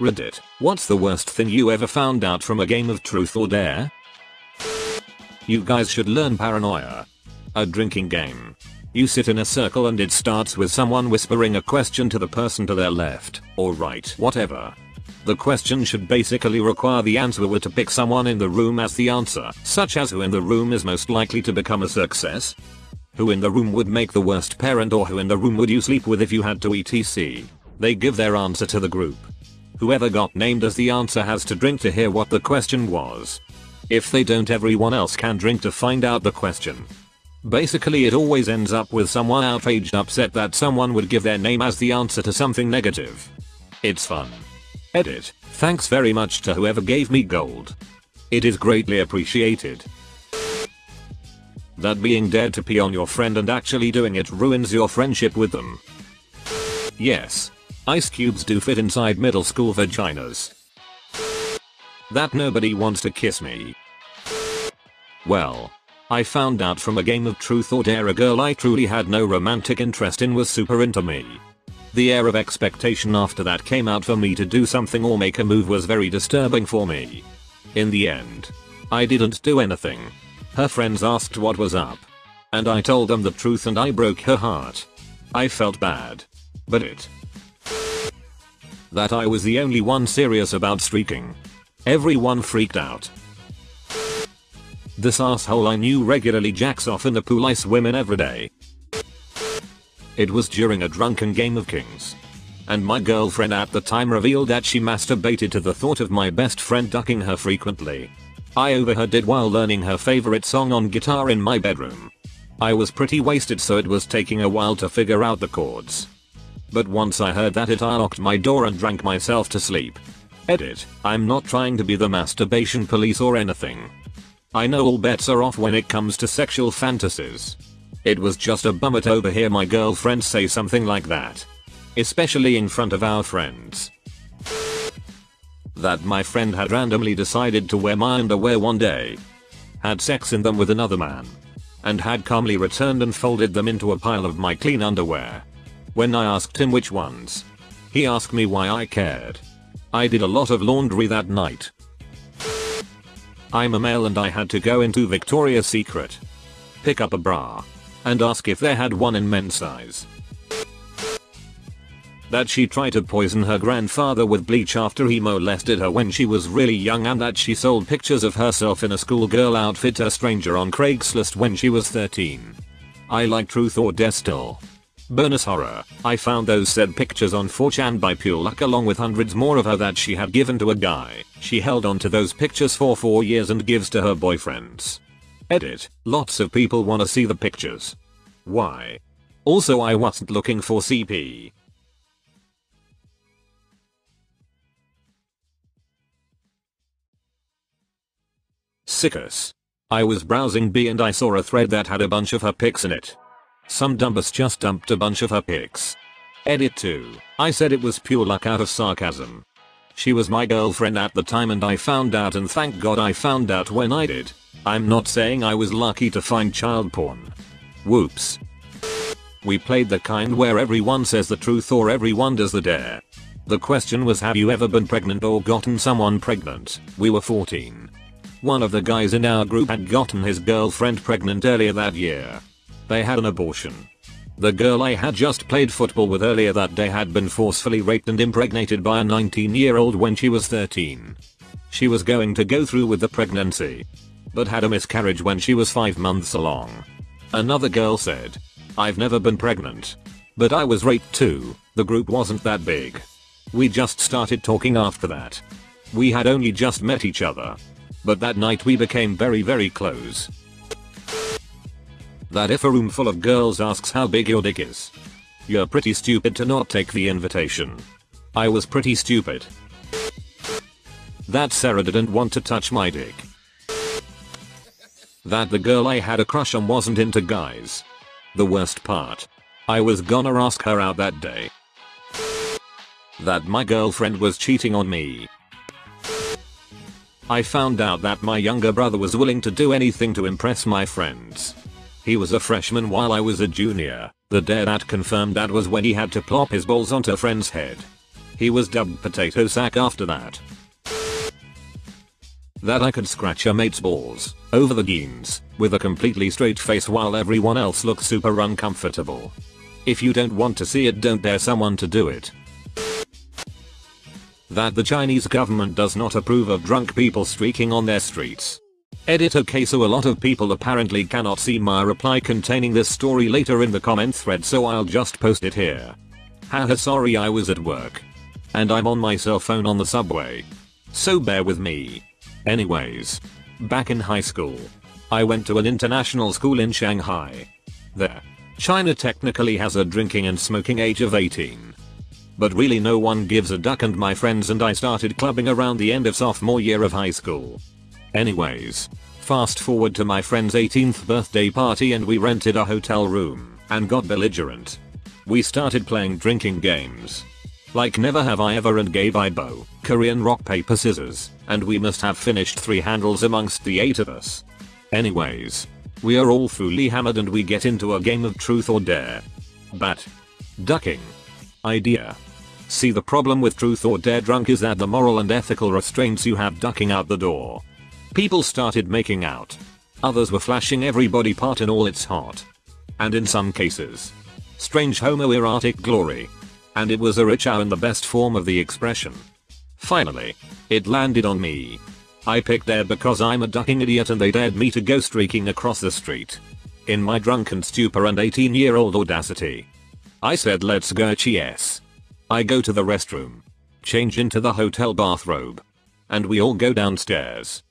Reddit, what's the worst thing you ever found out from a game of truth or dare? You guys should learn paranoia. A drinking game. You sit in a circle and it starts with someone whispering a question to the person to their left, or right, whatever. The question should basically require the answerer to pick someone in the room as the answer, such as who in the room is most likely to become a success, who in the room would make the worst parent or who in the room would you sleep with if you had to etc. They give their answer to the group. Whoever got named as the answer has to drink to hear what the question was. If they don't everyone else can drink to find out the question. Basically it always ends up with someone outraged upset that someone would give their name as the answer to something negative. It's fun. Edit. Thanks very much to whoever gave me gold. It is greatly appreciated. That being dared to pee on your friend and actually doing it ruins your friendship with them. Yes, Ice cubes do fit inside middle school vaginas. That nobody wants to kiss me. Well, I found out from a game of truth or dare a girl I truly had no romantic interest in was super into me. The air of expectation after that came out for me to do something or make a move was very disturbing for me. In the end, I didn't do anything. Her friends asked what was up. And I told them the truth and I broke her heart. I felt bad. But it that I was the only one serious about streaking. Everyone freaked out. This asshole I knew regularly jacks off in the pool I swim in every day. It was during a drunken game of kings. And my girlfriend at the time revealed that she masturbated to the thought of my best friend ducking her frequently. I overheard it while learning her favorite song on guitar in my bedroom. I was pretty wasted so it was taking a while to figure out the chords. But once I heard that it I locked my door and drank myself to sleep. Edit, I'm not trying to be the masturbation police or anything. I know all bets are off when it comes to sexual fantasies. It was just a bummer to overhear my girlfriend say something like that. Especially in front of our friends. That my friend had randomly decided to wear my underwear one day. Had sex in them with another man. And had calmly returned and folded them into a pile of my clean underwear. When I asked him which ones, he asked me why I cared. I did a lot of laundry that night. I'm a male and I had to go into Victoria's Secret, pick up a bra, and ask if they had one in men's size. That she tried to poison her grandfather with bleach after he molested her when she was really young and that she sold pictures of herself in a schoolgirl outfit to a stranger on Craigslist when she was 13. I like truth or dare. Bonus horror, I found those said pictures on 4chan by pure luck along with hundreds more of her that she had given to a guy. She held on to those pictures for 4 years and gives to her boyfriends. Edit, lots of people wanna see the pictures. Why? Also I wasn't looking for CP. Sickus. I was browsing B and I saw a thread that had a bunch of her pics in it. Some dumbass just dumped a bunch of her pics. Edit 2. I said it was pure luck out of sarcasm. She was my girlfriend at the time and I found out and thank god I found out when I did. I'm not saying I was lucky to find child porn. Whoops. We played the kind where everyone says the truth or everyone does the dare. The question was have you ever been pregnant or gotten someone pregnant? We were 14. One of the guys in our group had gotten his girlfriend pregnant earlier that year. They had an abortion. The girl I had just played football with earlier that day had been forcefully raped and impregnated by a 19 year old when she was 13. She was going to go through with the pregnancy. But had a miscarriage when she was 5 months along. Another girl said, I've never been pregnant. But I was raped too, the group wasn't that big. We just started talking after that. We had only just met each other. But that night we became very very close that if a room full of girls asks how big your dick is, you're pretty stupid to not take the invitation. I was pretty stupid. That Sarah didn't want to touch my dick. That the girl I had a crush on wasn't into guys. The worst part. I was gonna ask her out that day. That my girlfriend was cheating on me. I found out that my younger brother was willing to do anything to impress my friends. He was a freshman while I was a junior. The day that confirmed that was when he had to plop his balls onto a friend's head. He was dubbed Potato Sack after that. That I could scratch a mate's balls over the jeans with a completely straight face while everyone else looks super uncomfortable. If you don't want to see it don't dare someone to do it. That the Chinese government does not approve of drunk people streaking on their streets. Edit okay so a lot of people apparently cannot see my reply containing this story later in the comment thread so I'll just post it here. Haha sorry I was at work. And I'm on my cell phone on the subway. So bear with me. Anyways. Back in high school. I went to an international school in Shanghai. There. China technically has a drinking and smoking age of 18. But really no one gives a duck and my friends and I started clubbing around the end of sophomore year of high school. Anyways. Fast forward to my friend's 18th birthday party and we rented a hotel room and got belligerent. We started playing drinking games. Like never have I ever and gave Ibo, Korean rock paper scissors, and we must have finished 3 handles amongst the 8 of us. Anyways. We are all fully hammered and we get into a game of truth or dare. But. Ducking. Idea. See the problem with truth or dare drunk is that the moral and ethical restraints you have ducking out the door. People started making out. Others were flashing everybody part in all its hot. And in some cases. Strange homoerotic glory and it was a rich hour in the best form of the expression. Finally, it landed on me. I picked there because I'm a ducking idiot and they dared me to go streaking across the street. In my drunken stupor and 18 year old audacity. I said let's go yes. I go to the restroom. Change into the hotel bathrobe. And we all go downstairs.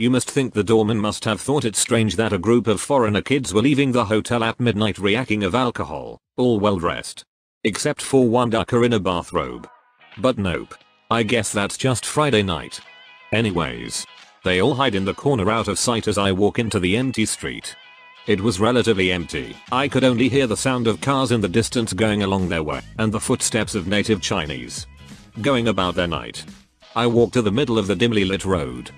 You must think the doorman must have thought it strange that a group of foreigner kids were leaving the hotel at midnight reacting of alcohol, all well dressed. Except for one ducker in a bathrobe. But nope. I guess that's just Friday night. Anyways. They all hide in the corner out of sight as I walk into the empty street. It was relatively empty. I could only hear the sound of cars in the distance going along their way and the footsteps of native Chinese. Going about their night. I walk to the middle of the dimly lit road.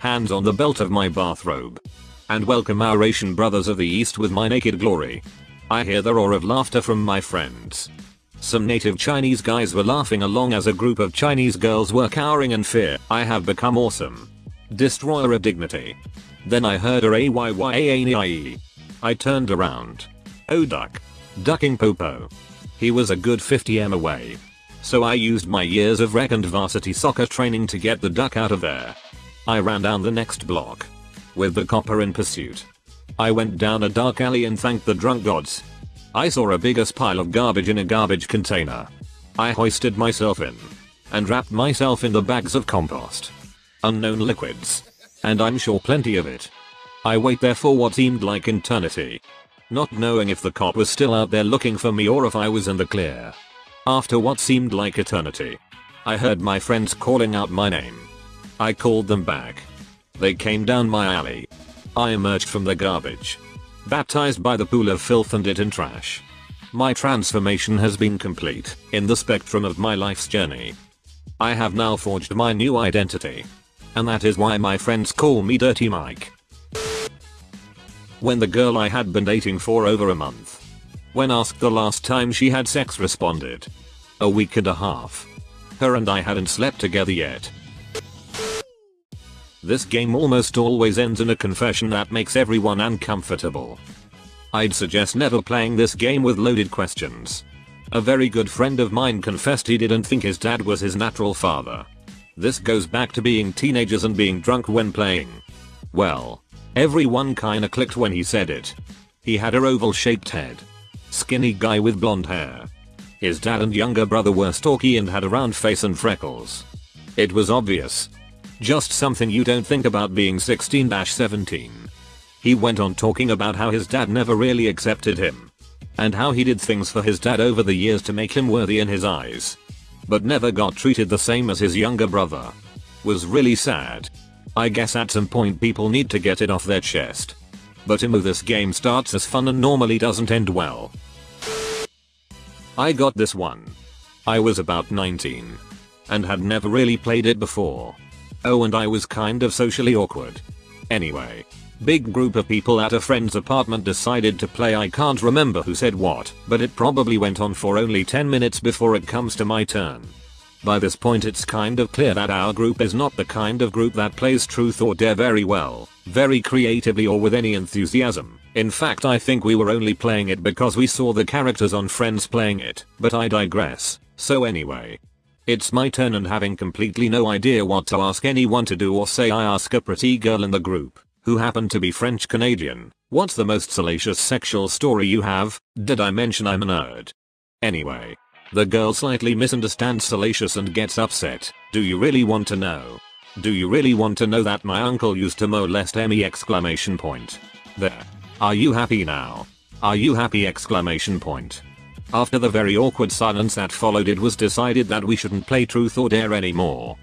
Hands on the belt of my bathrobe. And welcome our Asian brothers of the east with my naked glory. I hear the roar of laughter from my friends. Some native Chinese guys were laughing along as a group of Chinese girls were cowering in fear. I have become awesome. Destroyer of dignity. Then I heard a. I turned around. Oh duck. Ducking popo. He was a good 50m away. So I used my years of rec and varsity soccer training to get the duck out of there. I ran down the next block. With the copper in pursuit. I went down a dark alley and thanked the drunk gods I saw a biggest pile of garbage in a garbage container. I hoisted myself in. And wrapped myself in the bags of compost. Unknown liquids. And I'm sure plenty of it. I wait there for what seemed like eternity. Not knowing if the cop was still out there looking for me or if I was in the clear. After what seemed like eternity. I heard my friends calling out my name. I called them back. They came down my alley. I emerged from the garbage baptized by the pool of filth and it in trash. My transformation has been complete in the spectrum of my life's journey. I have now forged my new identity. And that is why my friends call me Dirty Mike. When the girl I had been dating for over a month. When asked the last time she had sex responded. A week and a half. Her and I hadn't slept together yet. This game almost always ends in a confession that makes everyone uncomfortable. I'd suggest never playing this game with loaded questions. A very good friend of mine confessed he didn't think his dad was his natural father. This goes back to being teenagers and being drunk when playing. Well, everyone kinda clicked when he said it. He had a oval shaped head. Skinny guy with blonde hair. His dad and younger brother were stocky and had a round face and freckles. It was obvious, just something you don't think about being 16-17. He went on talking about how his dad never really accepted him. And how he did things for his dad over the years to make him worthy in his eyes. But never got treated the same as his younger brother. Was really sad. I guess at some point people need to get it off their chest. But imo this game starts as fun and normally doesn't end well. I got this one. I was about 19. And had never really played it before. Oh and I was kind of socially awkward. Anyway. Big group of people at a friend's apartment decided to play I can't remember who said what, but it probably went on for only 10 minutes before it comes to my turn. By this point it's kind of clear that our group is not the kind of group that plays truth or dare very well, very creatively or with any enthusiasm. In fact I think we were only playing it because we saw the characters on Friends playing it, but I digress. So anyway. It's my turn and having completely no idea what to ask anyone to do or say I ask a pretty girl in the group, who happened to be French Canadian, what's the most salacious sexual story you have? Did I mention I'm a nerd? Anyway. The girl slightly misunderstands salacious and gets upset. Do you really want to know? Do you really want to know that my uncle used to molest me exclamation point. There. Are you happy now? Are you happy exclamation point. After the very awkward silence that followed it was decided that we shouldn't play truth or dare anymore.